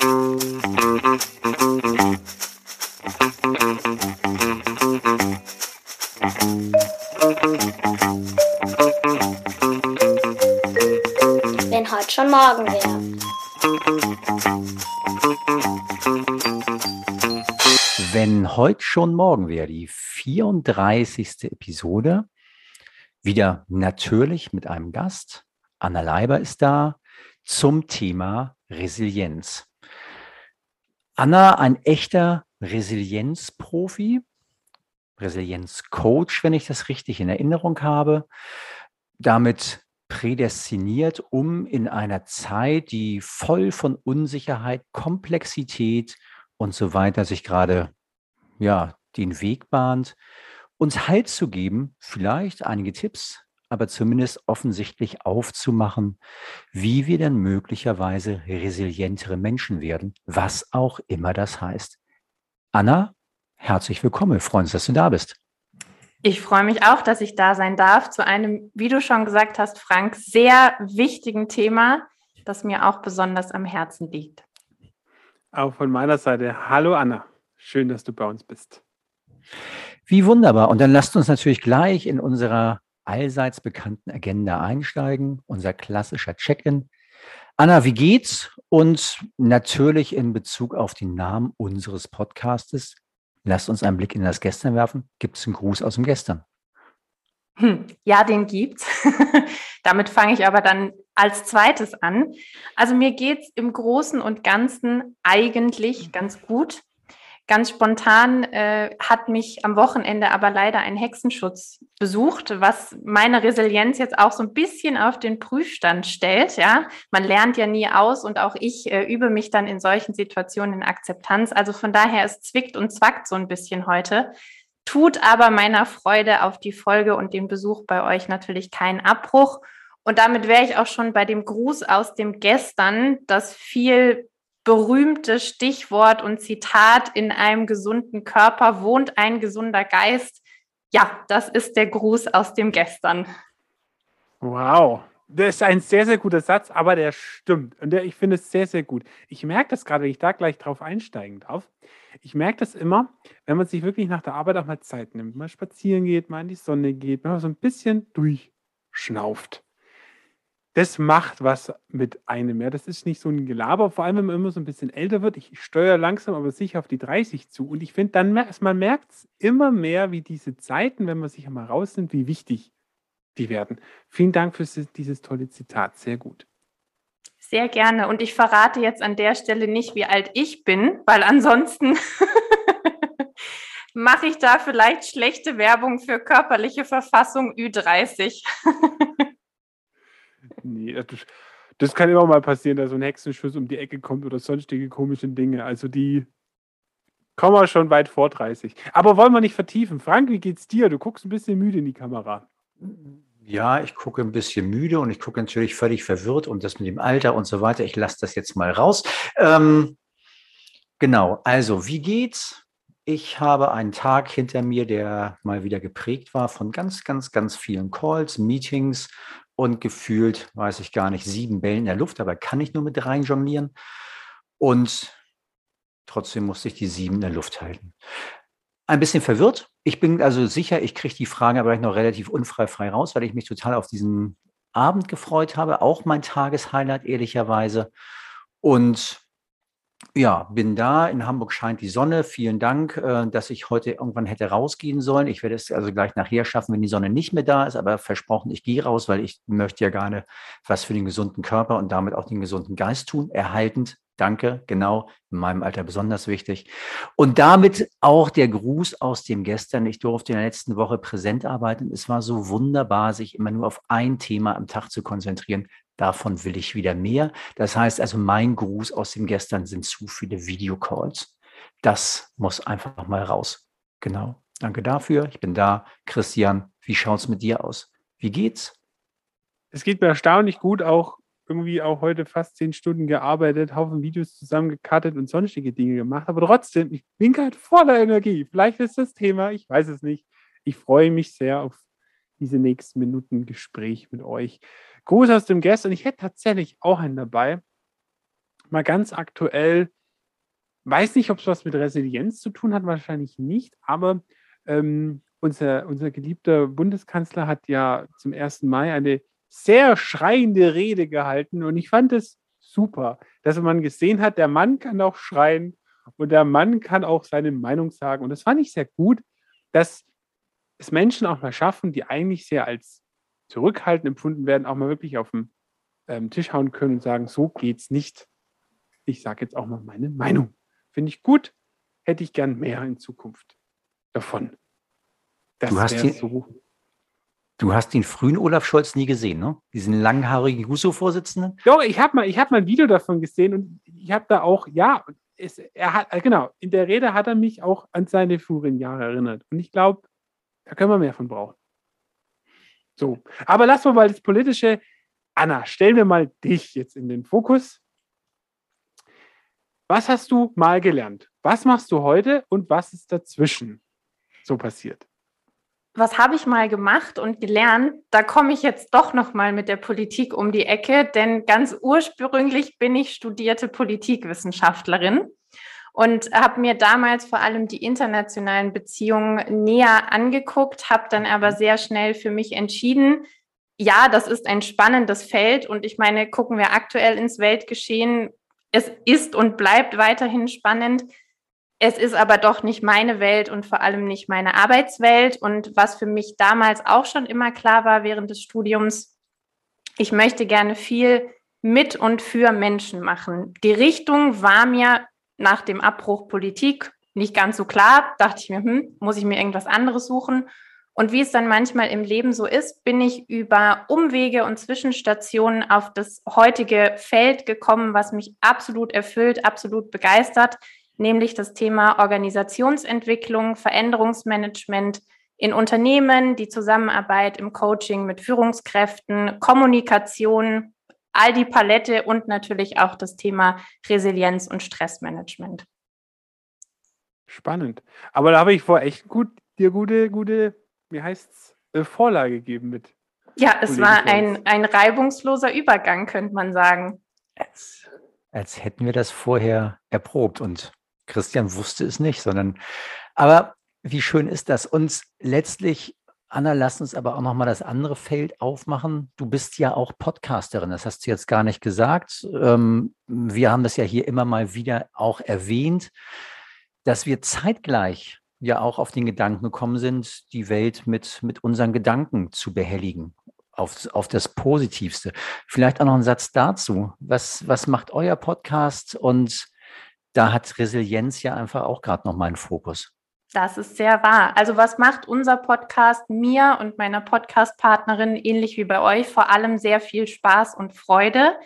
Wenn heute schon morgen wäre. Wenn heute schon morgen wäre, die 34. Episode, wieder natürlich mit einem Gast. Anna Leiber ist da zum Thema Resilienz. Anna, ein echter Resilienzprofi, Resilienzcoach, wenn ich das richtig in Erinnerung habe, damit prädestiniert, um in einer Zeit, die voll von Unsicherheit, Komplexität und so weiter sich gerade ja, den Weg bahnt, uns Halt zu geben, vielleicht einige Tipps, aber zumindest offensichtlich aufzumachen, wie wir denn möglicherweise resilientere Menschen werden, was auch immer das heißt. Anna, herzlich willkommen. Wir freuen uns, dass du da bist. Ich freue mich auch, dass ich da sein darf zu einem, wie du schon gesagt hast, Frank, sehr wichtigen Thema, das mir auch besonders am Herzen liegt. Auch von meiner Seite. Hallo Anna, schön, dass du bei uns bist. Wie wunderbar. Und dann lasst uns natürlich gleich in unserer allseits bekannten Agenda einsteigen, unser klassischer Check-in. Anna, wie geht's? Und natürlich in Bezug auf den Namen unseres Podcastes, lasst uns einen Blick in das Gestern werfen. Gibt es einen Gruß aus dem Gestern? Hm, ja, den gibt's. Damit fange ich aber dann als zweites an. Also mir geht's im Großen und Ganzen eigentlich ganz gut. Ganz spontan äh, hat mich am Wochenende aber leider ein Hexenschutz besucht, was meine Resilienz jetzt auch so ein bisschen auf den Prüfstand stellt. Ja, man lernt ja nie aus und auch ich äh, übe mich dann in solchen Situationen in Akzeptanz. Also von daher, es zwickt und zwackt so ein bisschen heute, tut aber meiner Freude auf die Folge und den Besuch bei euch natürlich keinen Abbruch. Und damit wäre ich auch schon bei dem Gruß aus dem Gestern, das viel berühmte Stichwort und Zitat, in einem gesunden Körper wohnt ein gesunder Geist. Ja, das ist der Gruß aus dem Gestern. Wow, das ist ein sehr, sehr guter Satz, aber der stimmt. Und der, ich finde es sehr, sehr gut. Ich merke das gerade, wenn ich da gleich drauf einsteigen darf. Ich merke das immer, wenn man sich wirklich nach der Arbeit auch mal Zeit nimmt, mal spazieren geht, mal in die Sonne geht, mal so ein bisschen durchschnauft das macht was mit einem. Ja, das ist nicht so ein Gelaber, vor allem wenn man immer so ein bisschen älter wird. Ich steuere langsam, aber sicher auf die 30 zu. Und ich finde, dann man merkt es immer mehr, wie diese Zeiten, wenn man sich einmal rausnimmt, wie wichtig die werden. Vielen Dank für dieses tolle Zitat. Sehr gut. Sehr gerne. Und ich verrate jetzt an der Stelle nicht, wie alt ich bin, weil ansonsten mache ich da vielleicht schlechte Werbung für körperliche Verfassung Ü30. Nee, das, das kann immer mal passieren, dass so ein Hexenschuss um die Ecke kommt oder sonstige komische Dinge. Also die kommen wir schon weit vor 30. Aber wollen wir nicht vertiefen. Frank, wie geht's dir? Du guckst ein bisschen müde in die Kamera. Ja, ich gucke ein bisschen müde und ich gucke natürlich völlig verwirrt und das mit dem Alter und so weiter. Ich lasse das jetzt mal raus. Ähm, genau, also wie geht's? Ich habe einen Tag hinter mir, der mal wieder geprägt war von ganz, ganz, ganz vielen Calls, Meetings und gefühlt, weiß ich gar nicht, sieben Bällen in der Luft, aber kann ich nur mit rein jonglieren. Und trotzdem musste ich die sieben in der Luft halten. Ein bisschen verwirrt. Ich bin also sicher, ich kriege die Fragen aber noch relativ unfrei frei raus, weil ich mich total auf diesen Abend gefreut habe. Auch mein Tageshighlight, ehrlicherweise. Und ja, bin da. In Hamburg scheint die Sonne. Vielen Dank, äh, dass ich heute irgendwann hätte rausgehen sollen. Ich werde es also gleich nachher schaffen, wenn die Sonne nicht mehr da ist. Aber versprochen, ich gehe raus, weil ich möchte ja gerne was für den gesunden Körper und damit auch den gesunden Geist tun. Erhaltend. Danke. Genau. In meinem Alter besonders wichtig. Und damit auch der Gruß aus dem Gestern. Ich durfte in der letzten Woche präsent arbeiten. Es war so wunderbar, sich immer nur auf ein Thema am Tag zu konzentrieren. Davon will ich wieder mehr. Das heißt also, mein Gruß aus dem Gestern sind zu viele Videocalls. Das muss einfach mal raus. Genau. Danke dafür. Ich bin da. Christian, wie schaut es mit dir aus? Wie geht's? Es geht mir erstaunlich gut, auch irgendwie auch heute fast zehn Stunden gearbeitet, Haufen Videos zusammengekattet und sonstige Dinge gemacht. Aber trotzdem, ich bin gerade voller Energie. Vielleicht ist das Thema, ich weiß es nicht. Ich freue mich sehr auf diese nächsten Minuten Gespräch mit euch. Gruß aus dem Gäste. Und ich hätte tatsächlich auch einen dabei. mal ganz aktuell, weiß nicht, ob es was mit Resilienz zu tun hat, wahrscheinlich nicht, aber ähm, unser, unser geliebter Bundeskanzler hat ja zum 1. Mai eine sehr schreiende Rede gehalten und ich fand es super, dass man gesehen hat, der Mann kann auch schreien und der Mann kann auch seine Meinung sagen. Und das fand ich sehr gut, dass es Menschen auch mal schaffen, die eigentlich sehr als zurückhaltend empfunden werden, auch mal wirklich auf den ähm, Tisch hauen können und sagen, so geht's nicht. Ich sage jetzt auch mal meine Meinung. Finde ich gut, hätte ich gern mehr in Zukunft davon. Das du, hast den, so. du hast den frühen Olaf Scholz nie gesehen, ne? Diesen langhaarigen Guso-Vorsitzenden? Doch, ich habe mal, hab mal ein Video davon gesehen und ich habe da auch, ja, es, er hat, äh, genau, in der Rede hat er mich auch an seine früheren Jahre erinnert. Und ich glaube, da können wir mehr von brauchen. So, aber lassen wir mal das Politische. Anna, stellen wir mal dich jetzt in den Fokus. Was hast du mal gelernt? Was machst du heute und was ist dazwischen so passiert? was habe ich mal gemacht und gelernt? Da komme ich jetzt doch noch mal mit der Politik um die Ecke, denn ganz ursprünglich bin ich studierte Politikwissenschaftlerin und habe mir damals vor allem die internationalen Beziehungen näher angeguckt, habe dann aber sehr schnell für mich entschieden, ja, das ist ein spannendes Feld und ich meine, gucken wir aktuell ins Weltgeschehen, es ist und bleibt weiterhin spannend es ist aber doch nicht meine Welt und vor allem nicht meine Arbeitswelt. Und was für mich damals auch schon immer klar war während des Studiums, ich möchte gerne viel mit und für Menschen machen. Die Richtung war mir nach dem Abbruch Politik nicht ganz so klar. Dachte ich mir, hm, muss ich mir irgendwas anderes suchen? Und wie es dann manchmal im Leben so ist, bin ich über Umwege und Zwischenstationen auf das heutige Feld gekommen, was mich absolut erfüllt, absolut begeistert nämlich das Thema Organisationsentwicklung, Veränderungsmanagement in Unternehmen, die Zusammenarbeit im Coaching mit Führungskräften, Kommunikation, all die Palette und natürlich auch das Thema Resilienz und Stressmanagement. Spannend. Aber da habe ich vor echt gut, dir gute, gute, wie heißt es, äh, Vorlage gegeben mit. Ja, es war ein, ein reibungsloser Übergang, könnte man sagen. Als, als hätten wir das vorher erprobt und Christian wusste es nicht, sondern, aber wie schön ist das? Und letztlich, Anna, lass uns aber auch nochmal das andere Feld aufmachen. Du bist ja auch Podcasterin, das hast du jetzt gar nicht gesagt. Ähm, wir haben das ja hier immer mal wieder auch erwähnt, dass wir zeitgleich ja auch auf den Gedanken gekommen sind, die Welt mit, mit unseren Gedanken zu behelligen. Auf, auf das Positivste. Vielleicht auch noch ein Satz dazu. Was, was macht euer Podcast und da hat Resilienz ja einfach auch gerade noch mal einen Fokus. Das ist sehr wahr. Also was macht unser Podcast mir und meiner Podcast-Partnerin ähnlich wie bei euch vor allem sehr viel Spaß und Freude?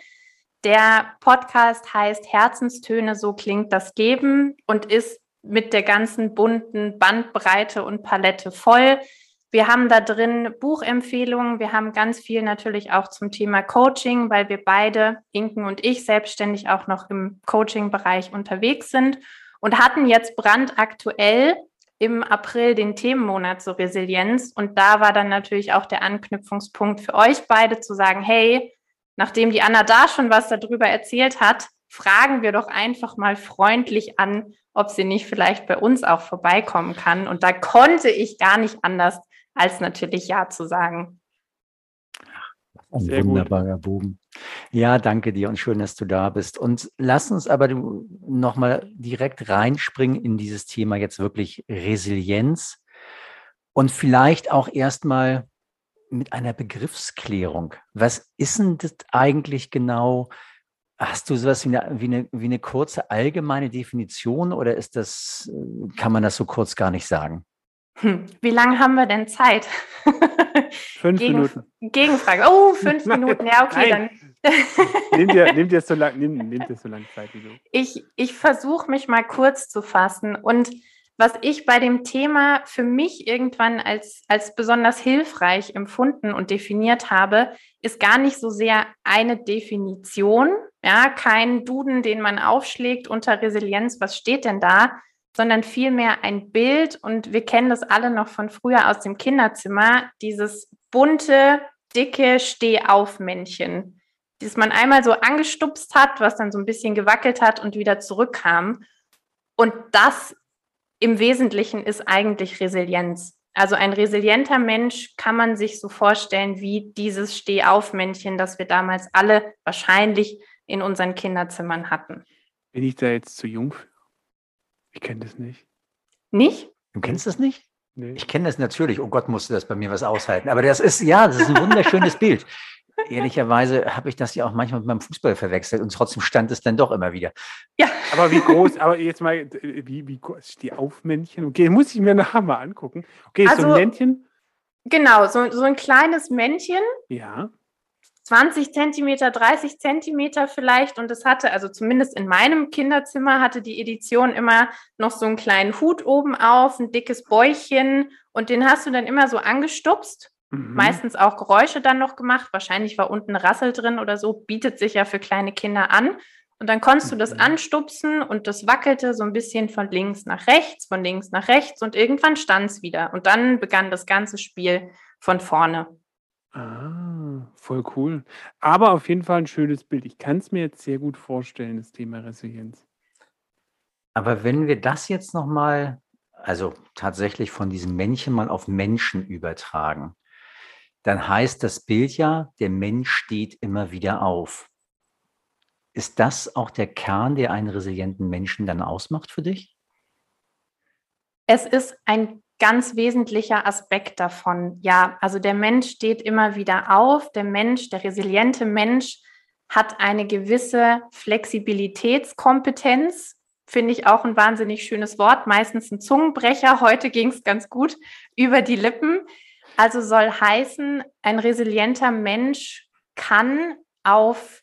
Der Podcast heißt Herzenstöne, so klingt das Geben und ist mit der ganzen bunten Bandbreite und Palette voll. Wir haben da drin Buchempfehlungen. Wir haben ganz viel natürlich auch zum Thema Coaching, weil wir beide, Inken und ich, selbstständig auch noch im Coaching-Bereich unterwegs sind und hatten jetzt brandaktuell im April den Themenmonat zur Resilienz. Und da war dann natürlich auch der Anknüpfungspunkt für euch beide zu sagen, hey, nachdem die Anna da schon was darüber erzählt hat, fragen wir doch einfach mal freundlich an, ob sie nicht vielleicht bei uns auch vorbeikommen kann. Und da konnte ich gar nicht anders, als natürlich Ja zu sagen. Ein Sehr wunderbarer gut. Bogen. Ja, danke dir und schön, dass du da bist. Und lass uns aber nochmal direkt reinspringen in dieses Thema jetzt wirklich Resilienz und vielleicht auch erstmal mit einer Begriffsklärung. Was ist denn das eigentlich genau? Hast du sowas wie eine, wie eine, wie eine kurze allgemeine Definition oder ist das, kann man das so kurz gar nicht sagen? Hm, wie lange haben wir denn Zeit? Fünf Gegen, Minuten. Gegenfrage. Oh, fünf Minuten. Ja, okay, Nein. dann. nimm, dir, nimm, dir so lang, nimm, nimm dir so lange Zeit wie du. Ich, ich versuche mich mal kurz zu fassen. Und was ich bei dem Thema für mich irgendwann als, als besonders hilfreich empfunden und definiert habe, ist gar nicht so sehr eine Definition, ja, kein Duden, den man aufschlägt unter Resilienz, was steht denn da, sondern vielmehr ein Bild. Und wir kennen das alle noch von früher aus dem Kinderzimmer, dieses bunte, dicke Stehaufmännchen. das man einmal so angestupst hat, was dann so ein bisschen gewackelt hat und wieder zurückkam. Und das im Wesentlichen ist eigentlich Resilienz. Also ein resilienter Mensch kann man sich so vorstellen wie dieses Stehaufmännchen, das wir damals alle wahrscheinlich in unseren Kinderzimmern hatten. Bin ich da jetzt zu jung für? Ich kenne das nicht. Nicht? Du kennst das nicht? Nee. Ich kenne das natürlich. Oh Gott, musste das bei mir was aushalten. Aber das ist, ja, das ist ein wunderschönes Bild. Ehrlicherweise habe ich das ja auch manchmal mit meinem Fußball verwechselt und trotzdem stand es dann doch immer wieder. Ja. Aber wie groß, aber jetzt mal, wie, wie groß ist die Aufmännchen? Okay, muss ich mir nachher mal angucken. Okay, so ein Also- Männchen. Genau, so, so ein kleines Männchen, Ja. 20 Zentimeter, 30 Zentimeter vielleicht. Und es hatte, also zumindest in meinem Kinderzimmer, hatte die Edition immer noch so einen kleinen Hut oben auf, ein dickes Bäuchchen. Und den hast du dann immer so angestupst. Mhm. Meistens auch Geräusche dann noch gemacht. Wahrscheinlich war unten Rassel drin oder so. Bietet sich ja für kleine Kinder an. Und dann konntest du das Mhm. anstupsen und das wackelte so ein bisschen von links nach rechts, von links nach rechts und irgendwann stand es wieder. Und dann begann das ganze Spiel von vorne. Ah, voll cool. Aber auf jeden Fall ein schönes Bild. Ich kann es mir jetzt sehr gut vorstellen, das Thema Resilienz. Aber wenn wir das jetzt nochmal, also tatsächlich von diesem Männchen mal auf Menschen übertragen, dann heißt das Bild ja, der Mensch steht immer wieder auf. Ist das auch der Kern, der einen resilienten Menschen dann ausmacht für dich? Es ist ein ganz wesentlicher Aspekt davon. Ja, also der Mensch steht immer wieder auf. Der Mensch, der resiliente Mensch hat eine gewisse Flexibilitätskompetenz. Finde ich auch ein wahnsinnig schönes Wort. Meistens ein Zungenbrecher. Heute ging es ganz gut über die Lippen. Also soll heißen, ein resilienter Mensch kann auf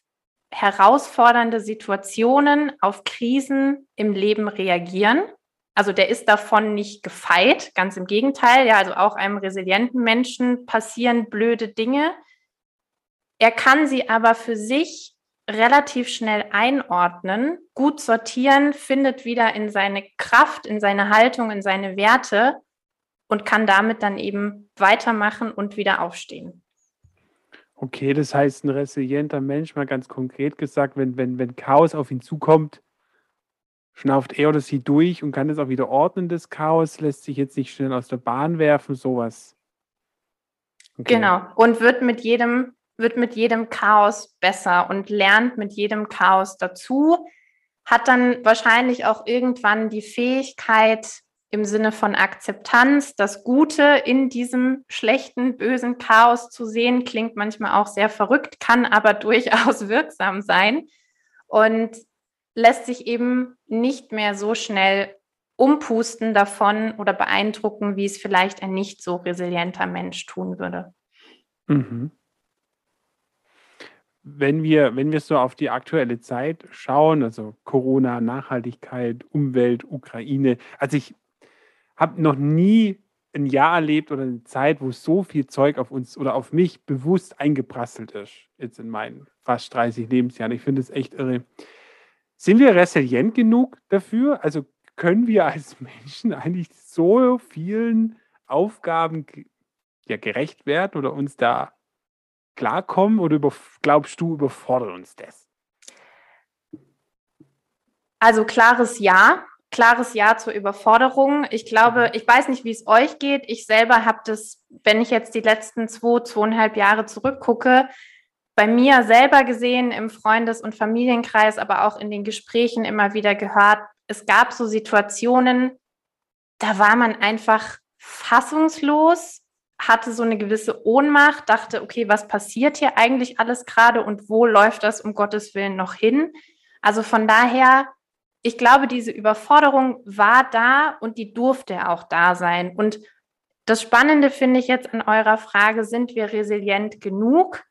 herausfordernde Situationen, auf Krisen im Leben reagieren. Also der ist davon nicht gefeit, ganz im Gegenteil. Ja, also auch einem resilienten Menschen passieren blöde Dinge. Er kann sie aber für sich relativ schnell einordnen, gut sortieren, findet wieder in seine Kraft, in seine Haltung, in seine Werte und kann damit dann eben weitermachen und wieder aufstehen. Okay, das heißt, ein resilienter Mensch, mal ganz konkret gesagt, wenn, wenn, wenn Chaos auf ihn zukommt, schnauft er oder sie durch und kann es auch wieder ordnen, das Chaos, lässt sich jetzt nicht schnell aus der Bahn werfen, sowas. Okay. Genau. Und wird mit jedem, wird mit jedem Chaos besser und lernt mit jedem Chaos dazu, hat dann wahrscheinlich auch irgendwann die Fähigkeit im Sinne von Akzeptanz, das Gute in diesem schlechten, bösen Chaos zu sehen, klingt manchmal auch sehr verrückt, kann aber durchaus wirksam sein und lässt sich eben nicht mehr so schnell umpusten davon oder beeindrucken, wie es vielleicht ein nicht so resilienter Mensch tun würde. Mhm. Wenn wir, wenn wir so auf die aktuelle Zeit schauen, also Corona, Nachhaltigkeit, Umwelt, Ukraine, also ich habe noch nie ein Jahr erlebt oder eine Zeit, wo so viel Zeug auf uns oder auf mich bewusst eingeprasselt ist, jetzt in meinen fast 30 Lebensjahren. Ich finde es echt irre. Sind wir resilient genug dafür? Also können wir als Menschen eigentlich so vielen Aufgaben ja, gerecht werden oder uns da klarkommen oder über, glaubst du, überfordert uns das? Also klares Ja, klares Ja zur Überforderung. Ich glaube, ich weiß nicht, wie es euch geht. Ich selber habe das, wenn ich jetzt die letzten zwei, zweieinhalb Jahre zurückgucke, bei mir selber gesehen, im Freundes- und Familienkreis, aber auch in den Gesprächen immer wieder gehört, es gab so Situationen, da war man einfach fassungslos, hatte so eine gewisse Ohnmacht, dachte, okay, was passiert hier eigentlich alles gerade und wo läuft das um Gottes Willen noch hin? Also von daher, ich glaube, diese Überforderung war da und die durfte auch da sein. Und das Spannende finde ich jetzt an eurer Frage, sind wir resilient genug?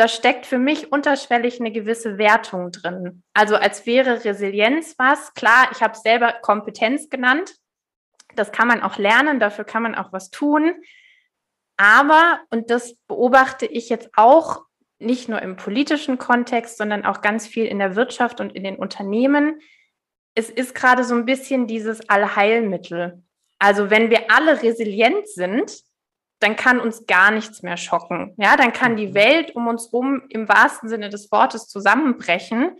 Da steckt für mich unterschwellig eine gewisse Wertung drin. Also als wäre Resilienz was. Klar, ich habe selber Kompetenz genannt. Das kann man auch lernen, dafür kann man auch was tun. Aber, und das beobachte ich jetzt auch nicht nur im politischen Kontext, sondern auch ganz viel in der Wirtschaft und in den Unternehmen, es ist gerade so ein bisschen dieses Allheilmittel. Also wenn wir alle resilient sind, dann kann uns gar nichts mehr schocken. Ja, dann kann die mhm. Welt um uns rum im wahrsten Sinne des Wortes zusammenbrechen.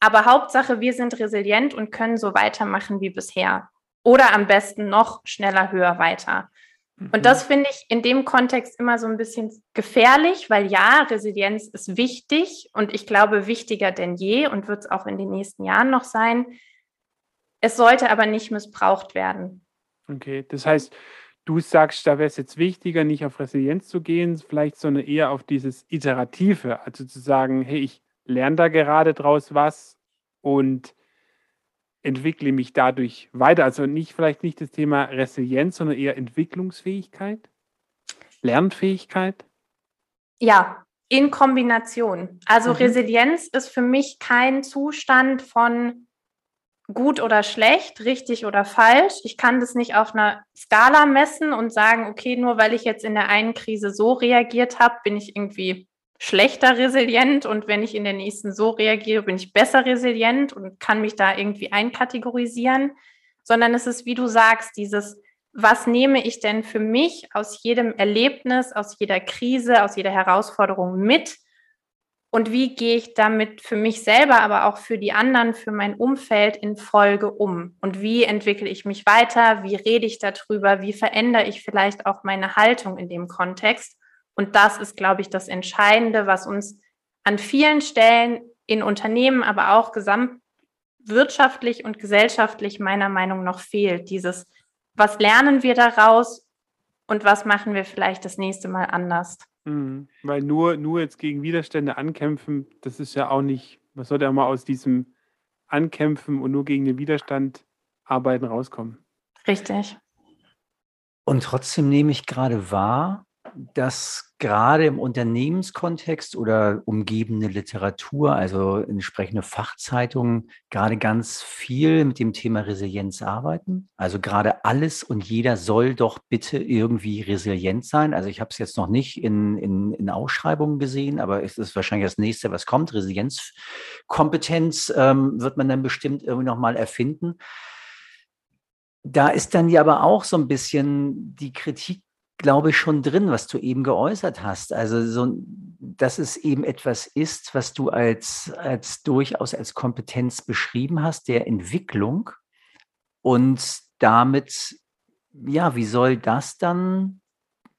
Aber Hauptsache, wir sind resilient und können so weitermachen wie bisher. Oder am besten noch schneller, höher, weiter. Und mhm. das finde ich in dem Kontext immer so ein bisschen gefährlich, weil ja, Resilienz ist wichtig und ich glaube wichtiger denn je und wird es auch in den nächsten Jahren noch sein. Es sollte aber nicht missbraucht werden. Okay, das heißt, du sagst, da wäre es jetzt wichtiger, nicht auf Resilienz zu gehen, vielleicht, sondern eher auf dieses Iterative, also zu sagen, hey, ich lerne da gerade draus was und entwickle mich dadurch weiter. Also nicht vielleicht nicht das Thema Resilienz, sondern eher Entwicklungsfähigkeit, Lernfähigkeit. Ja, in Kombination. Also mhm. Resilienz ist für mich kein Zustand von gut oder schlecht, richtig oder falsch. Ich kann das nicht auf einer Skala messen und sagen, okay, nur weil ich jetzt in der einen Krise so reagiert habe, bin ich irgendwie schlechter resilient. Und wenn ich in der nächsten so reagiere, bin ich besser resilient und kann mich da irgendwie einkategorisieren, sondern es ist, wie du sagst, dieses, was nehme ich denn für mich aus jedem Erlebnis, aus jeder Krise, aus jeder Herausforderung mit und wie gehe ich damit für mich selber, aber auch für die anderen, für mein Umfeld in Folge um? Und wie entwickle ich mich weiter? Wie rede ich darüber? Wie verändere ich vielleicht auch meine Haltung in dem Kontext? Und das ist, glaube ich, das Entscheidende, was uns an vielen Stellen in Unternehmen, aber auch gesamtwirtschaftlich und gesellschaftlich meiner Meinung nach fehlt. Dieses, was lernen wir daraus und was machen wir vielleicht das nächste Mal anders? Mhm. Weil nur, nur jetzt gegen Widerstände ankämpfen, das ist ja auch nicht, was sollte ja mal aus diesem Ankämpfen und nur gegen den Widerstand arbeiten rauskommen. Richtig. Und trotzdem nehme ich gerade wahr, dass gerade im Unternehmenskontext oder umgebende Literatur, also entsprechende Fachzeitungen, gerade ganz viel mit dem Thema Resilienz arbeiten. Also gerade alles und jeder soll doch bitte irgendwie resilient sein. Also ich habe es jetzt noch nicht in, in, in Ausschreibungen gesehen, aber es ist wahrscheinlich das nächste, was kommt. Resilienzkompetenz ähm, wird man dann bestimmt irgendwie nochmal erfinden. Da ist dann ja aber auch so ein bisschen die Kritik glaube ich, schon drin, was du eben geäußert hast. Also, so, dass es eben etwas ist, was du als, als durchaus als Kompetenz beschrieben hast, der Entwicklung. Und damit, ja, wie soll das dann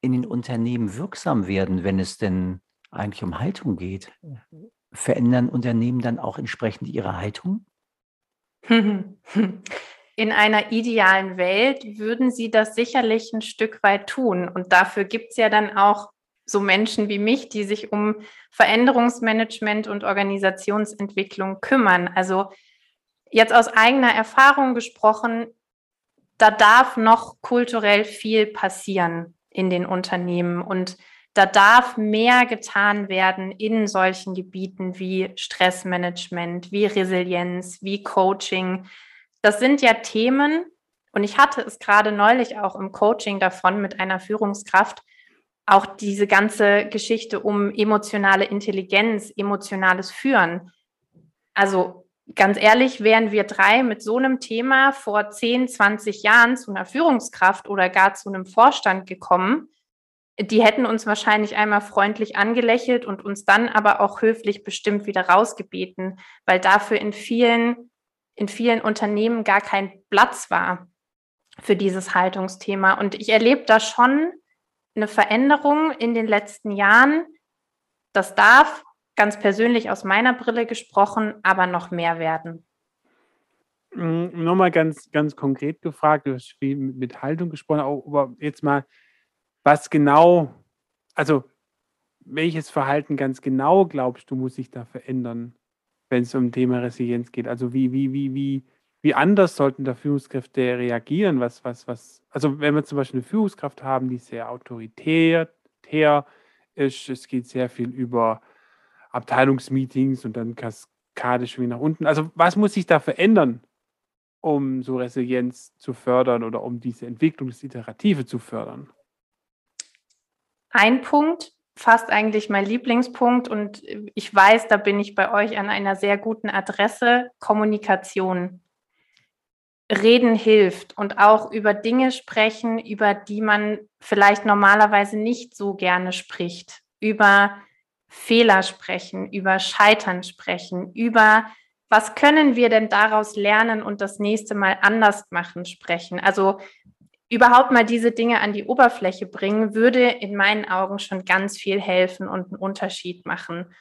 in den Unternehmen wirksam werden, wenn es denn eigentlich um Haltung geht? Verändern Unternehmen dann auch entsprechend ihre Haltung? in einer idealen Welt würden sie das sicherlich ein Stück weit tun. Und dafür gibt es ja dann auch so Menschen wie mich, die sich um Veränderungsmanagement und Organisationsentwicklung kümmern. Also jetzt aus eigener Erfahrung gesprochen, da darf noch kulturell viel passieren in den Unternehmen und da darf mehr getan werden in solchen Gebieten wie Stressmanagement, wie Resilienz, wie Coaching, das sind ja Themen, und ich hatte es gerade neulich auch im Coaching davon mit einer Führungskraft, auch diese ganze Geschichte um emotionale Intelligenz, emotionales Führen. Also ganz ehrlich, wären wir drei mit so einem Thema vor 10, 20 Jahren zu einer Führungskraft oder gar zu einem Vorstand gekommen, die hätten uns wahrscheinlich einmal freundlich angelächelt und uns dann aber auch höflich bestimmt wieder rausgebeten, weil dafür in vielen in vielen Unternehmen gar kein Platz war für dieses Haltungsthema. Und ich erlebe da schon eine Veränderung in den letzten Jahren. Das darf ganz persönlich aus meiner Brille gesprochen, aber noch mehr werden. Mm, nochmal ganz, ganz konkret gefragt, du hast viel mit Haltung gesprochen, aber jetzt mal, was genau, also welches Verhalten ganz genau glaubst du, muss sich da verändern? Wenn es um Thema Resilienz geht? Also wie, wie, wie, wie, wie anders sollten da Führungskräfte reagieren? Was, was, was, also wenn wir zum Beispiel eine Führungskraft haben, die sehr autoritär ist, es geht sehr viel über Abteilungsmeetings und dann kaskadisch wie nach unten. Also was muss sich da verändern, um so Resilienz zu fördern oder um diese Entwicklungsiterative zu fördern? Ein Punkt, fast eigentlich mein Lieblingspunkt und ich weiß, da bin ich bei euch an einer sehr guten Adresse, Kommunikation. Reden hilft und auch über Dinge sprechen, über die man vielleicht normalerweise nicht so gerne spricht, über Fehler sprechen, über Scheitern sprechen, über was können wir denn daraus lernen und das nächste Mal anders machen sprechen. Also überhaupt mal diese Dinge an die Oberfläche bringen, würde in meinen Augen schon ganz viel helfen und einen Unterschied machen.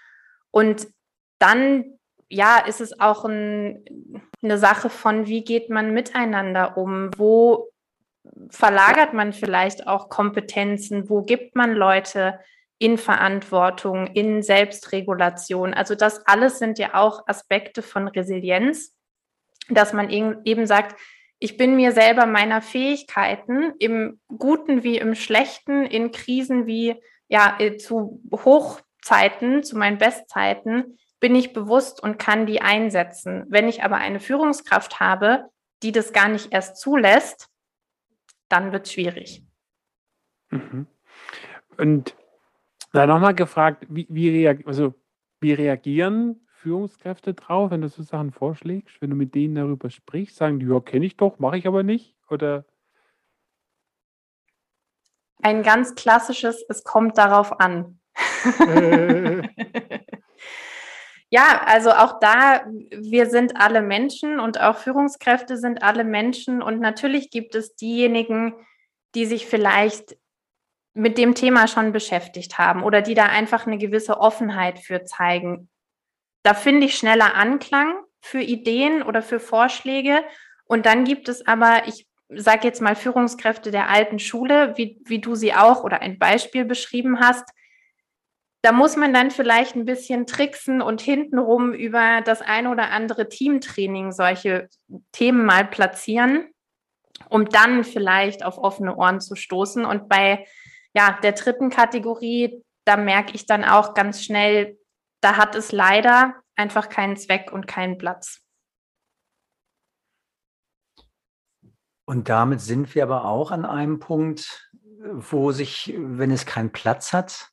Und dann, ja, ist es auch ein, eine Sache von, wie geht man miteinander um? Wo verlagert man vielleicht auch Kompetenzen? Wo gibt man Leute in Verantwortung, in Selbstregulation? Also das alles sind ja auch Aspekte von Resilienz, dass man eben sagt, ich bin mir selber meiner Fähigkeiten im Guten wie im Schlechten, in Krisen wie ja äh, zu Hochzeiten, zu meinen Bestzeiten, bin ich bewusst und kann die einsetzen. Wenn ich aber eine Führungskraft habe, die das gar nicht erst zulässt, dann wird es schwierig. Mhm. Und da nochmal gefragt, wie, wie, reag also, wie reagieren Führungskräfte drauf, wenn du so Sachen vorschlägst, wenn du mit denen darüber sprichst? Sagen die, ja, kenne ich doch, mache ich aber nicht? Oder? Ein ganz klassisches, es kommt darauf an. ja, also auch da, wir sind alle Menschen und auch Führungskräfte sind alle Menschen und natürlich gibt es diejenigen, die sich vielleicht mit dem Thema schon beschäftigt haben oder die da einfach eine gewisse Offenheit für zeigen. Da finde ich schneller Anklang für Ideen oder für Vorschläge. Und dann gibt es aber, ich sage jetzt mal Führungskräfte der alten Schule, wie, wie du sie auch oder ein Beispiel beschrieben hast. Da muss man dann vielleicht ein bisschen tricksen und hintenrum über das ein oder andere Teamtraining solche Themen mal platzieren, um dann vielleicht auf offene Ohren zu stoßen. Und bei ja, der dritten Kategorie, da merke ich dann auch ganz schnell, da hat es leider einfach keinen Zweck und keinen Platz. Und damit sind wir aber auch an einem Punkt, wo sich, wenn es keinen Platz hat,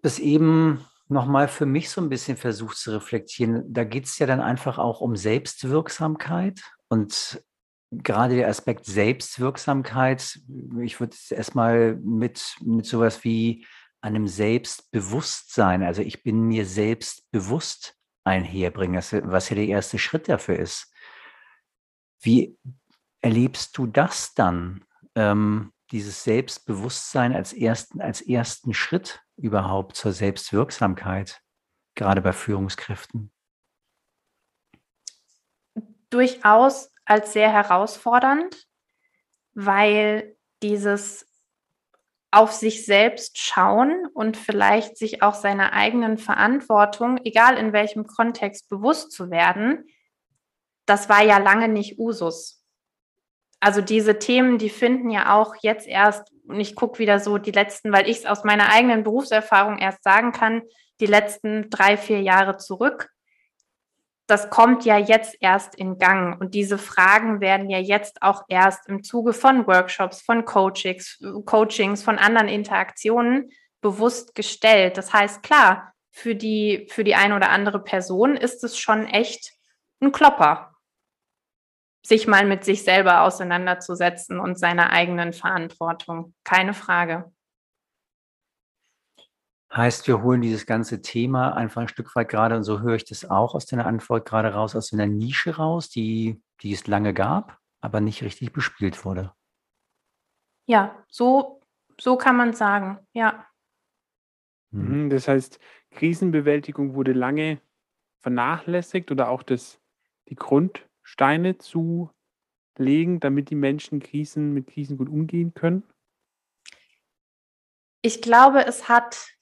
das eben nochmal für mich so ein bisschen versucht zu reflektieren. Da geht es ja dann einfach auch um Selbstwirksamkeit und gerade der Aspekt Selbstwirksamkeit, ich würde es erstmal mit, mit sowas wie einem Selbstbewusstsein, also ich bin mir selbst bewusst einherbringen, was ja der erste Schritt dafür ist. Wie erlebst du das dann, ähm, dieses Selbstbewusstsein als ersten, als ersten Schritt überhaupt zur Selbstwirksamkeit, gerade bei Führungskräften? Durchaus als sehr herausfordernd, weil dieses auf sich selbst schauen und vielleicht sich auch seiner eigenen Verantwortung, egal in welchem Kontext, bewusst zu werden, das war ja lange nicht Usus. Also diese Themen, die finden ja auch jetzt erst, und ich gucke wieder so die letzten, weil ich es aus meiner eigenen Berufserfahrung erst sagen kann, die letzten drei, vier Jahre zurück das kommt ja jetzt erst in Gang und diese Fragen werden ja jetzt auch erst im Zuge von Workshops, von Coachings, Coachings, von anderen Interaktionen bewusst gestellt. Das heißt, klar, für die, für die eine oder andere Person ist es schon echt ein Klopper, sich mal mit sich selber auseinanderzusetzen und seiner eigenen Verantwortung. Keine Frage. Heißt, wir holen dieses ganze Thema einfach ein Stück weit gerade, und so höre ich das auch aus deiner Antwort gerade raus, aus einer Nische raus, die, die es lange gab, aber nicht richtig bespielt wurde. Ja, so, so kann man sagen, ja. Hm. Mhm, das heißt, Krisenbewältigung wurde lange vernachlässigt oder auch das, die Grundsteine zu legen, damit die Menschen Krisen mit Krisen gut umgehen können? Ich glaube, es hat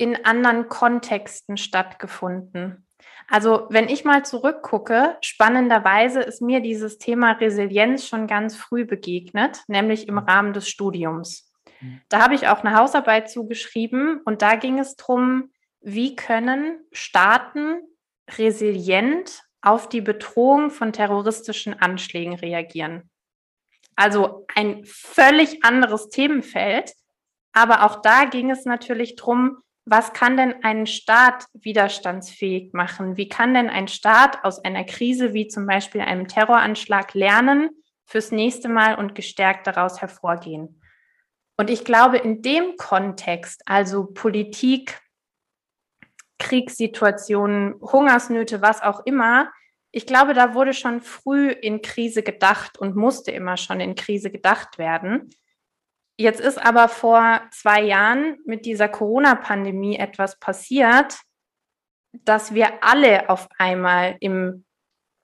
in anderen Kontexten stattgefunden. Also wenn ich mal zurückgucke, spannenderweise ist mir dieses Thema Resilienz schon ganz früh begegnet, nämlich im Rahmen des Studiums. Mhm. Da habe ich auch eine Hausarbeit zugeschrieben und da ging es darum, wie können Staaten resilient auf die Bedrohung von terroristischen Anschlägen reagieren. Also ein völlig anderes Themenfeld, aber auch da ging es natürlich darum, was kann denn einen Staat widerstandsfähig machen? Wie kann denn ein Staat aus einer Krise wie zum Beispiel einem Terroranschlag lernen fürs nächste Mal und gestärkt daraus hervorgehen? Und ich glaube, in dem Kontext, also Politik, Kriegssituationen, Hungersnöte, was auch immer, ich glaube, da wurde schon früh in Krise gedacht und musste immer schon in Krise gedacht werden. Jetzt ist aber vor zwei Jahren mit dieser Corona-Pandemie etwas passiert, dass wir alle auf einmal im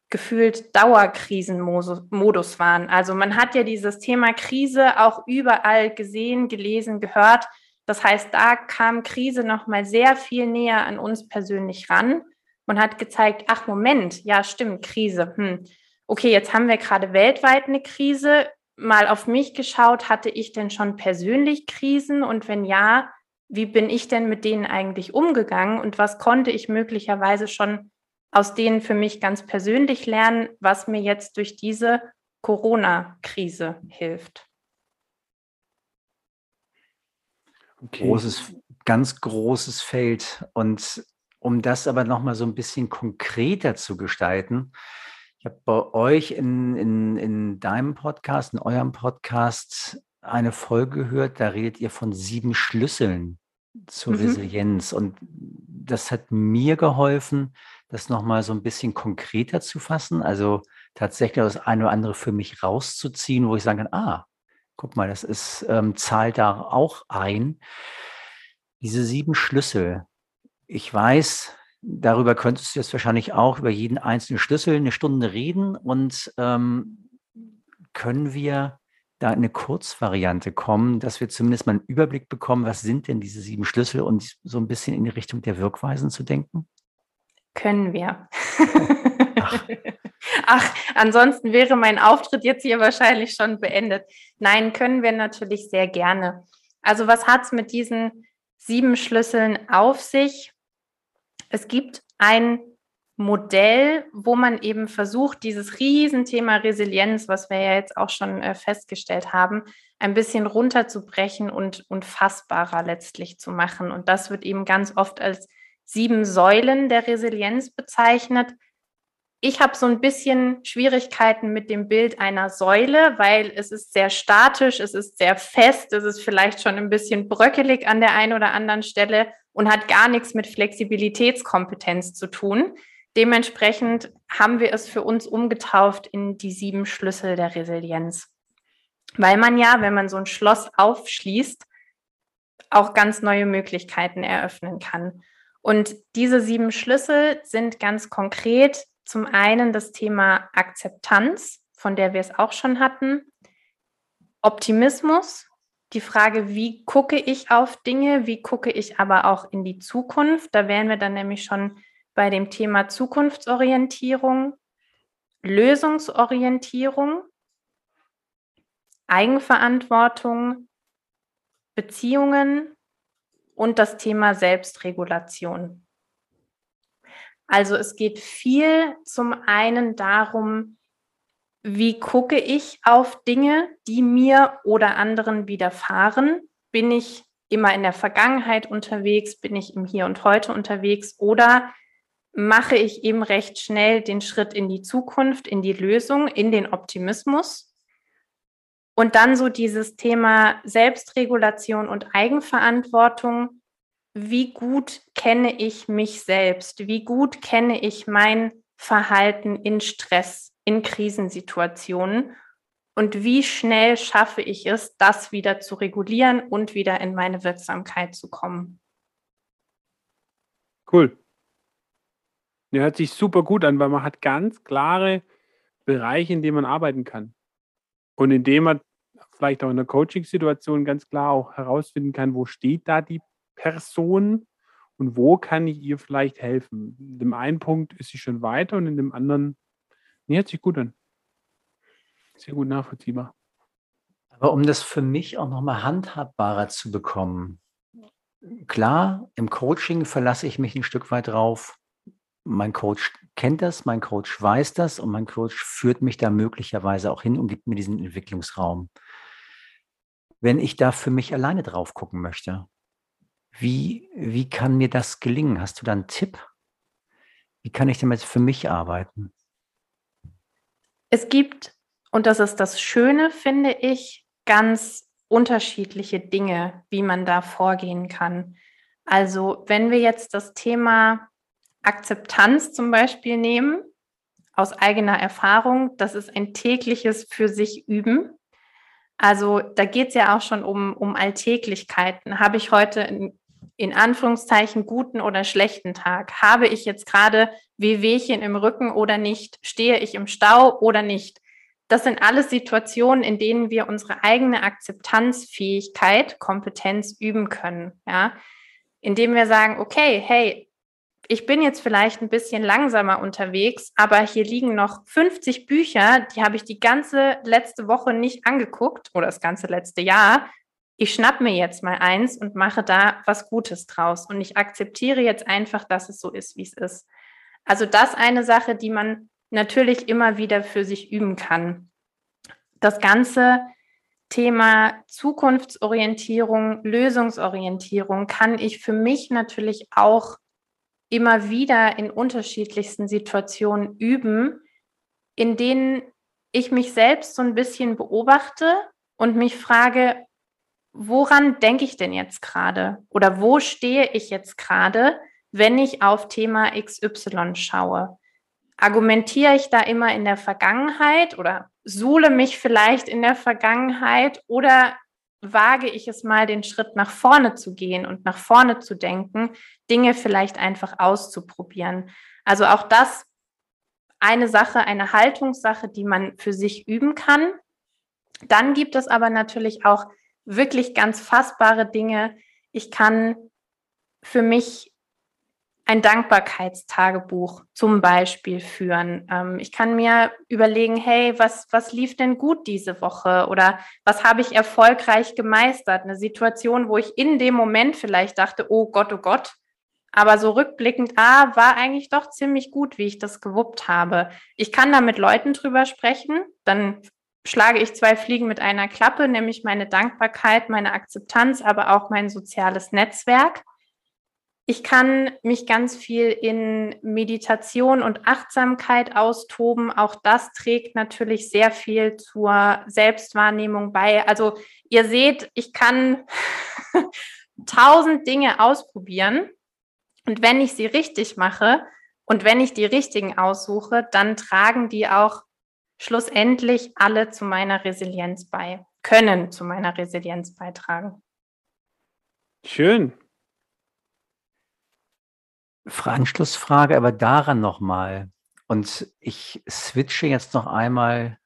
gefühlt Dauerkrisenmodus waren. Also man hat ja dieses Thema Krise auch überall gesehen, gelesen, gehört. Das heißt, da kam Krise noch mal sehr viel näher an uns persönlich ran und hat gezeigt, ach Moment, ja stimmt, Krise. Hm. Okay, jetzt haben wir gerade weltweit eine Krise mal auf mich geschaut, hatte ich denn schon persönlich Krisen und wenn ja, wie bin ich denn mit denen eigentlich umgegangen und was konnte ich möglicherweise schon aus denen für mich ganz persönlich lernen, was mir jetzt durch diese Corona-Krise hilft? Okay. Großes, ganz großes Feld. Und um das aber nochmal so ein bisschen konkreter zu gestalten, habe bei euch in, in, in deinem Podcast, in eurem Podcast eine Folge gehört, da redet ihr von sieben Schlüsseln zur mhm. Resilienz. Und das hat mir geholfen, das nochmal so ein bisschen konkreter zu fassen. Also tatsächlich das eine oder andere für mich rauszuziehen, wo ich sagen kann, ah, guck mal, das ist, ähm, zahlt da auch ein. Diese sieben Schlüssel. Ich weiß, darüber könntest du jetzt wahrscheinlich auch über jeden einzelnen Schlüssel eine Stunde reden und ähm, können wir da eine Kurzvariante kommen, dass wir zumindest mal einen Überblick bekommen, was sind denn diese sieben Schlüssel und so ein bisschen in die Richtung der Wirkweisen zu denken? Können wir. Ach. Ach, ansonsten wäre mein Auftritt jetzt hier wahrscheinlich schon beendet. Nein, können wir natürlich sehr gerne. Also was hat es mit diesen sieben Schlüsseln auf sich? Es gibt ein Modell, wo man eben versucht, dieses Riesenthema Resilienz, was wir ja jetzt auch schon äh, festgestellt haben, ein bisschen runterzubrechen und, und fassbarer letztlich zu machen. Und das wird eben ganz oft als sieben Säulen der Resilienz bezeichnet. Ich habe so ein bisschen Schwierigkeiten mit dem Bild einer Säule, weil es ist sehr statisch, es ist sehr fest, es ist vielleicht schon ein bisschen bröckelig an der einen oder anderen Stelle und hat gar nichts mit Flexibilitätskompetenz zu tun. Dementsprechend haben wir es für uns umgetauft in die sieben Schlüssel der Resilienz. Weil man ja, wenn man so ein Schloss aufschließt, auch ganz neue Möglichkeiten eröffnen kann. Und diese sieben Schlüssel sind ganz konkret zum einen das Thema Akzeptanz, von der wir es auch schon hatten, Optimismus, die Frage, wie gucke ich auf Dinge, wie gucke ich aber auch in die Zukunft. Da wären wir dann nämlich schon bei dem Thema Zukunftsorientierung, Lösungsorientierung, Eigenverantwortung, Beziehungen und das Thema Selbstregulation. Also es geht viel zum einen darum, wie gucke ich auf Dinge, die mir oder anderen widerfahren? Bin ich immer in der Vergangenheit unterwegs? Bin ich im Hier und Heute unterwegs? Oder mache ich eben recht schnell den Schritt in die Zukunft, in die Lösung, in den Optimismus? Und dann so dieses Thema Selbstregulation und Eigenverantwortung. Wie gut kenne ich mich selbst? Wie gut kenne ich mein Verhalten in Stress? In Krisensituationen und wie schnell schaffe ich es, das wieder zu regulieren und wieder in meine Wirksamkeit zu kommen. Cool. Der hört sich super gut an, weil man hat ganz klare Bereiche, in denen man arbeiten kann. Und in dem man vielleicht auch in der Coaching-Situation ganz klar auch herausfinden kann, wo steht da die Person und wo kann ich ihr vielleicht helfen. In dem einen Punkt ist sie schon weiter und in dem anderen Nee, hört sich gut an. Sehr gut nachvollziehbar. Aber um das für mich auch nochmal handhabbarer zu bekommen, klar, im Coaching verlasse ich mich ein Stück weit drauf. Mein Coach kennt das, mein Coach weiß das und mein Coach führt mich da möglicherweise auch hin und gibt mir diesen Entwicklungsraum. Wenn ich da für mich alleine drauf gucken möchte, Wie, wie kann mir das gelingen? Hast du da einen Tipp? Wie kann ich damit für mich arbeiten? Es gibt, und das ist das Schöne, finde ich, ganz unterschiedliche Dinge, wie man da vorgehen kann. Also wenn wir jetzt das Thema Akzeptanz zum Beispiel nehmen, aus eigener Erfahrung, das ist ein tägliches für sich üben. Also da geht es ja auch schon um, um Alltäglichkeiten. Habe ich heute einen in Anführungszeichen guten oder schlechten Tag? Habe ich jetzt gerade Wehwehchen im Rücken oder nicht? Stehe ich im Stau oder nicht? Das sind alles Situationen, in denen wir unsere eigene Akzeptanzfähigkeit, Kompetenz üben können. Ja, indem wir sagen, okay, hey, ich bin jetzt vielleicht ein bisschen langsamer unterwegs, aber hier liegen noch 50 Bücher, die habe ich die ganze letzte Woche nicht angeguckt oder das ganze letzte Jahr. Ich schnapp mir jetzt mal eins und mache da was Gutes draus. Und ich akzeptiere jetzt einfach, dass es so ist, wie es ist. Also das eine Sache, die man natürlich immer wieder für sich üben kann. Das ganze Thema Zukunftsorientierung, Lösungsorientierung kann ich für mich natürlich auch immer wieder in unterschiedlichsten Situationen üben, in denen ich mich selbst so ein bisschen beobachte und mich frage, woran denke ich denn jetzt gerade? Oder wo stehe ich jetzt gerade, wenn ich auf Thema XY schaue? Argumentiere ich da immer in der Vergangenheit oder suhle mich vielleicht in der Vergangenheit oder wage ich es mal, den Schritt nach vorne zu gehen und nach vorne zu denken, Dinge vielleicht einfach auszuprobieren. Also auch das eine Sache, eine Haltungssache, die man für sich üben kann. Dann gibt es aber natürlich auch wirklich ganz fassbare Dinge. Ich kann für mich ein Dankbarkeitstagebuch zum Beispiel führen. Ähm, ich kann mir überlegen, hey, was, was lief denn gut diese Woche oder was habe ich erfolgreich gemeistert? Eine Situation, wo ich in dem Moment vielleicht dachte, oh Gott, oh Gott, aber so rückblickend, ah, war eigentlich doch ziemlich gut, wie ich das gewuppt habe. Ich kann da mit Leuten drüber sprechen, dann schlage ich zwei Fliegen mit einer Klappe, nämlich meine Dankbarkeit, meine Akzeptanz, aber auch mein soziales Netzwerk. Ich kann mich ganz viel in Meditation und Achtsamkeit austoben. Auch das trägt natürlich sehr viel zur Selbstwahrnehmung bei. Also ihr seht, ich kann tausend Dinge ausprobieren. Und wenn ich sie richtig mache und wenn ich die richtigen aussuche, dann tragen die auch schlussendlich alle zu meiner Resilienz bei, können zu meiner Resilienz beitragen. Schön. Anschlussfrage, aber daran nochmal. Und ich switche jetzt noch einmal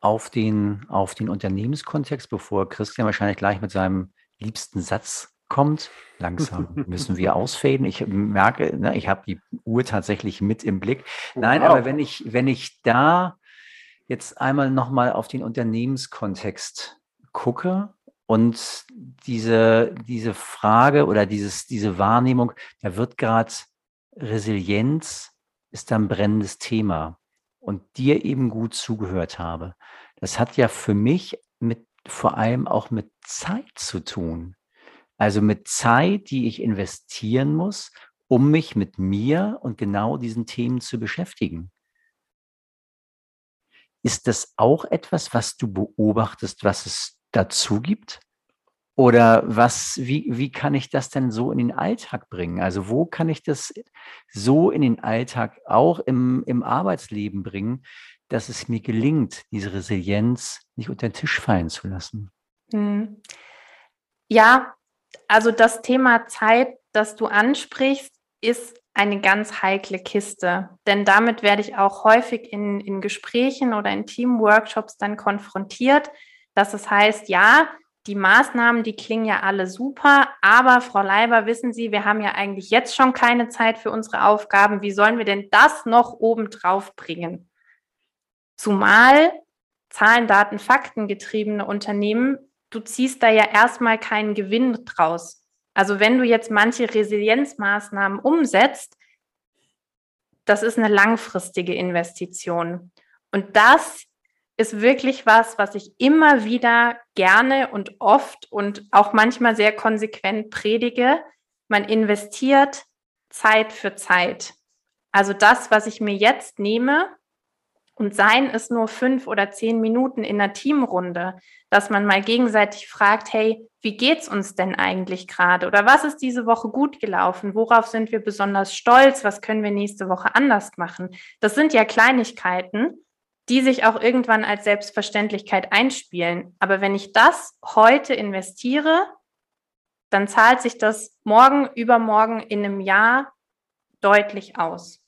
auf den, auf den Unternehmenskontext, bevor Christian wahrscheinlich gleich mit seinem liebsten Satz kommt. Langsam müssen wir ausfaden. Ich merke, ne, ich habe die Uhr tatsächlich mit im Blick. Nein, wow. aber wenn ich, wenn ich da jetzt einmal nochmal auf den Unternehmenskontext gucke und diese, diese Frage oder dieses, diese Wahrnehmung, da wird gerade Resilienz ist ein brennendes Thema und dir eben gut zugehört habe. Das hat ja für mich mit vor allem auch mit Zeit zu tun. Also mit Zeit, die ich investieren muss, um mich mit mir und genau diesen Themen zu beschäftigen. Ist das auch etwas, was du beobachtest, was es dazu gibt? Oder was, wie, wie kann ich das denn so in den Alltag bringen? Also wo kann ich das so in den Alltag auch im, im Arbeitsleben bringen, dass es mir gelingt, diese Resilienz nicht unter den Tisch fallen zu lassen? Hm. Ja, also das Thema Zeit, das du ansprichst, ist eine ganz heikle Kiste. Denn damit werde ich auch häufig in, in Gesprächen oder in Teamworkshops dann konfrontiert, dass es heißt, ja, die Maßnahmen, die klingen ja alle super, aber Frau Leiber, wissen Sie, wir haben ja eigentlich jetzt schon keine Zeit für unsere Aufgaben. Wie sollen wir denn das noch obendrauf bringen? Zumal Zahlen, Daten, Fakten getriebene Unternehmen, du ziehst da ja erstmal keinen Gewinn draus. Also wenn du jetzt manche Resilienzmaßnahmen umsetzt, das ist eine langfristige Investition. Und das ist wirklich was, was ich immer wieder gerne und oft und auch manchmal sehr konsequent predige. man investiert Zeit für Zeit. Also das, was ich mir jetzt nehme, und seien es nur fünf oder zehn Minuten in einer Teamrunde, dass man mal gegenseitig fragt, hey, wie geht's uns denn eigentlich gerade? Oder was ist diese Woche gut gelaufen? Worauf sind wir besonders stolz? Was können wir nächste Woche anders machen? Das sind ja Kleinigkeiten, die sich auch irgendwann als Selbstverständlichkeit einspielen. Aber wenn ich das heute investiere, dann zahlt sich das morgen, übermorgen in einem Jahr deutlich aus.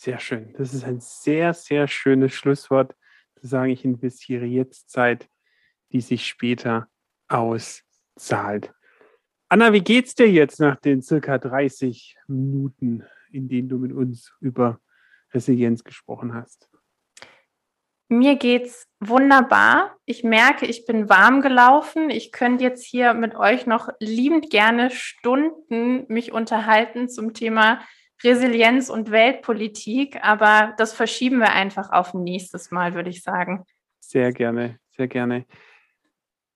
Sehr schön. Das ist ein sehr, sehr schönes Schlusswort, zu sagen, ich investiere jetzt Zeit, die sich später auszahlt. Anna, wie geht's dir jetzt nach den circa 30 Minuten, in denen du mit uns über Resilienz gesprochen hast? Mir geht's wunderbar. Ich merke, ich bin warm gelaufen. Ich könnte jetzt hier mit euch noch liebend gerne Stunden mich unterhalten zum Thema Resilienz und Weltpolitik, aber das verschieben wir einfach auf ein nächstes Mal, würde ich sagen. Sehr gerne, sehr gerne.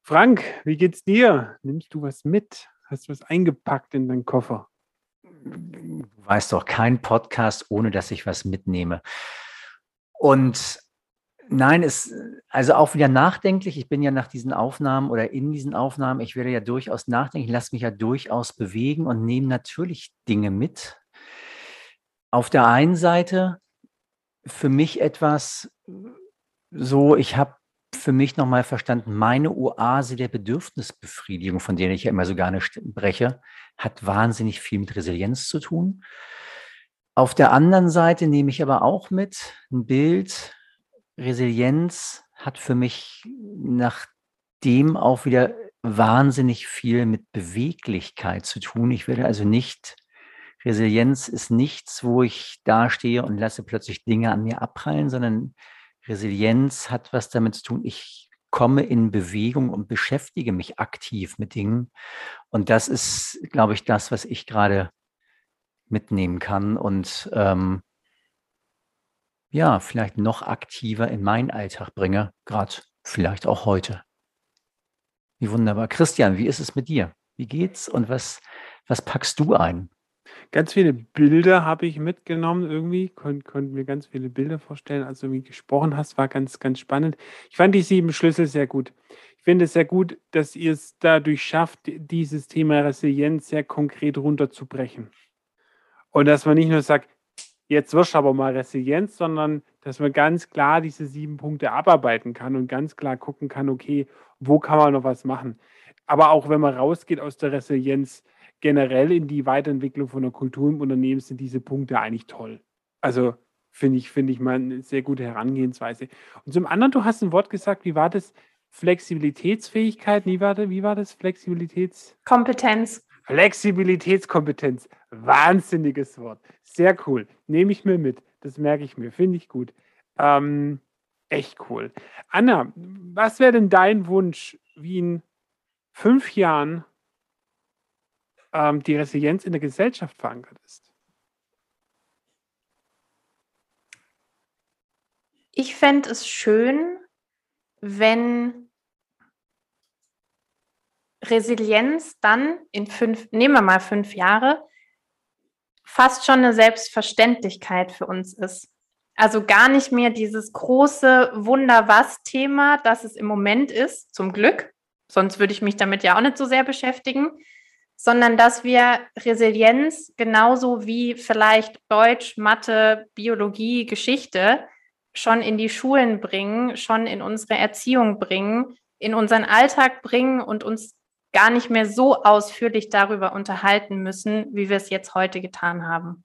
Frank, wie geht's dir? Nimmst du was mit? Hast du was eingepackt in deinen Koffer? Du weißt doch, kein Podcast, ohne dass ich was mitnehme. Und nein, es, also auch wieder nachdenklich. Ich bin ja nach diesen Aufnahmen oder in diesen Aufnahmen, ich werde ja durchaus nachdenken, ich lasse mich ja durchaus bewegen und nehme natürlich Dinge mit, auf der einen Seite für mich etwas so, ich habe für mich nochmal verstanden, meine Oase der Bedürfnisbefriedigung, von der ich ja immer so gerne breche, hat wahnsinnig viel mit Resilienz zu tun. Auf der anderen Seite nehme ich aber auch mit ein Bild, Resilienz hat für mich nach dem auch wieder wahnsinnig viel mit Beweglichkeit zu tun. Ich werde also nicht Resilienz ist nichts, wo ich dastehe und lasse plötzlich Dinge an mir abprallen, sondern Resilienz hat was damit zu tun, ich komme in Bewegung und beschäftige mich aktiv mit Dingen. Und das ist, glaube ich, das, was ich gerade mitnehmen kann und ähm, ja, vielleicht noch aktiver in meinen Alltag bringe, gerade vielleicht auch heute. Wie wunderbar. Christian, wie ist es mit dir? Wie geht's und was, was packst du ein? Ganz viele Bilder habe ich mitgenommen irgendwie, kon konnte mir ganz viele Bilder vorstellen, als du wie gesprochen hast, war ganz, ganz spannend. Ich fand die sieben Schlüssel sehr gut. Ich finde es sehr gut, dass ihr es dadurch schafft, dieses Thema Resilienz sehr konkret runterzubrechen. Und dass man nicht nur sagt, jetzt wirst du aber mal Resilienz, sondern dass man ganz klar diese sieben Punkte abarbeiten kann und ganz klar gucken kann, okay, wo kann man noch was machen. Aber auch wenn man rausgeht aus der Resilienz, generell in die Weiterentwicklung von der Kultur im Unternehmen sind diese Punkte eigentlich toll. Also finde ich, finde ich mal eine sehr gute Herangehensweise. Und zum anderen, du hast ein Wort gesagt, wie war das? Flexibilitätsfähigkeit, wie war das? Wie war das? Flexibilitäts... Kompetenz. Flexibilitätskompetenz. Wahnsinniges Wort. Sehr cool. Nehme ich mir mit. Das merke ich mir. Finde ich gut. Ähm, echt cool. Anna, was wäre denn dein Wunsch, wie in fünf Jahren ähm, die Resilienz in der Gesellschaft verankert ist? Ich fände es schön, wenn Resilienz dann in fünf, nehmen wir mal fünf Jahre, fast schon eine Selbstverständlichkeit für uns ist. Also gar nicht mehr dieses große Wunder-Was-Thema, das es im Moment ist, zum Glück. Sonst würde ich mich damit ja auch nicht so sehr beschäftigen, sondern dass wir Resilienz genauso wie vielleicht Deutsch, Mathe, Biologie, Geschichte schon in die Schulen bringen, schon in unsere Erziehung bringen, in unseren Alltag bringen und uns gar nicht mehr so ausführlich darüber unterhalten müssen, wie wir es jetzt heute getan haben.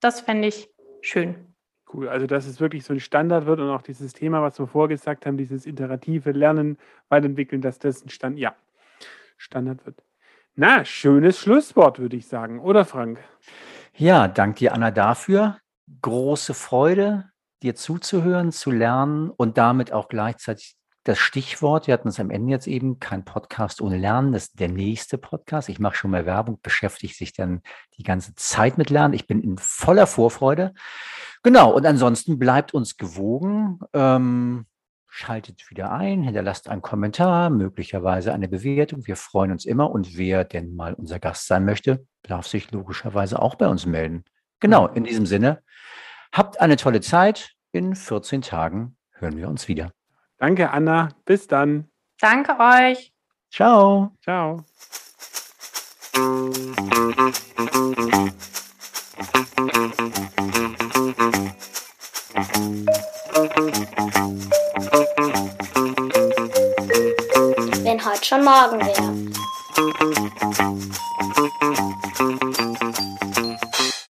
Das fände ich schön. Cool, also dass es wirklich so ein Standard wird und auch dieses Thema, was wir vorgesagt haben, dieses iterative Lernen, weiterentwickeln, dass das ein Stand, ja, Standard wird. Na, schönes Schlusswort, würde ich sagen, oder Frank? Ja, danke dir, Anna, dafür. Große Freude, dir zuzuhören, zu lernen und damit auch gleichzeitig das Stichwort, wir hatten es am Ende jetzt eben, kein Podcast ohne Lernen, das ist der nächste Podcast. Ich mache schon mal Werbung, beschäftigt sich dann die ganze Zeit mit Lernen. Ich bin in voller Vorfreude. Genau, und ansonsten bleibt uns gewogen. Ähm, schaltet wieder ein, hinterlasst einen Kommentar, möglicherweise eine Bewertung. Wir freuen uns immer. Und wer denn mal unser Gast sein möchte, darf sich logischerweise auch bei uns melden. Genau, in diesem Sinne, habt eine tolle Zeit. In 14 Tagen hören wir uns wieder. Danke, Anna. Bis dann. Danke euch. Ciao. Ciao. Wenn heute schon morgen her.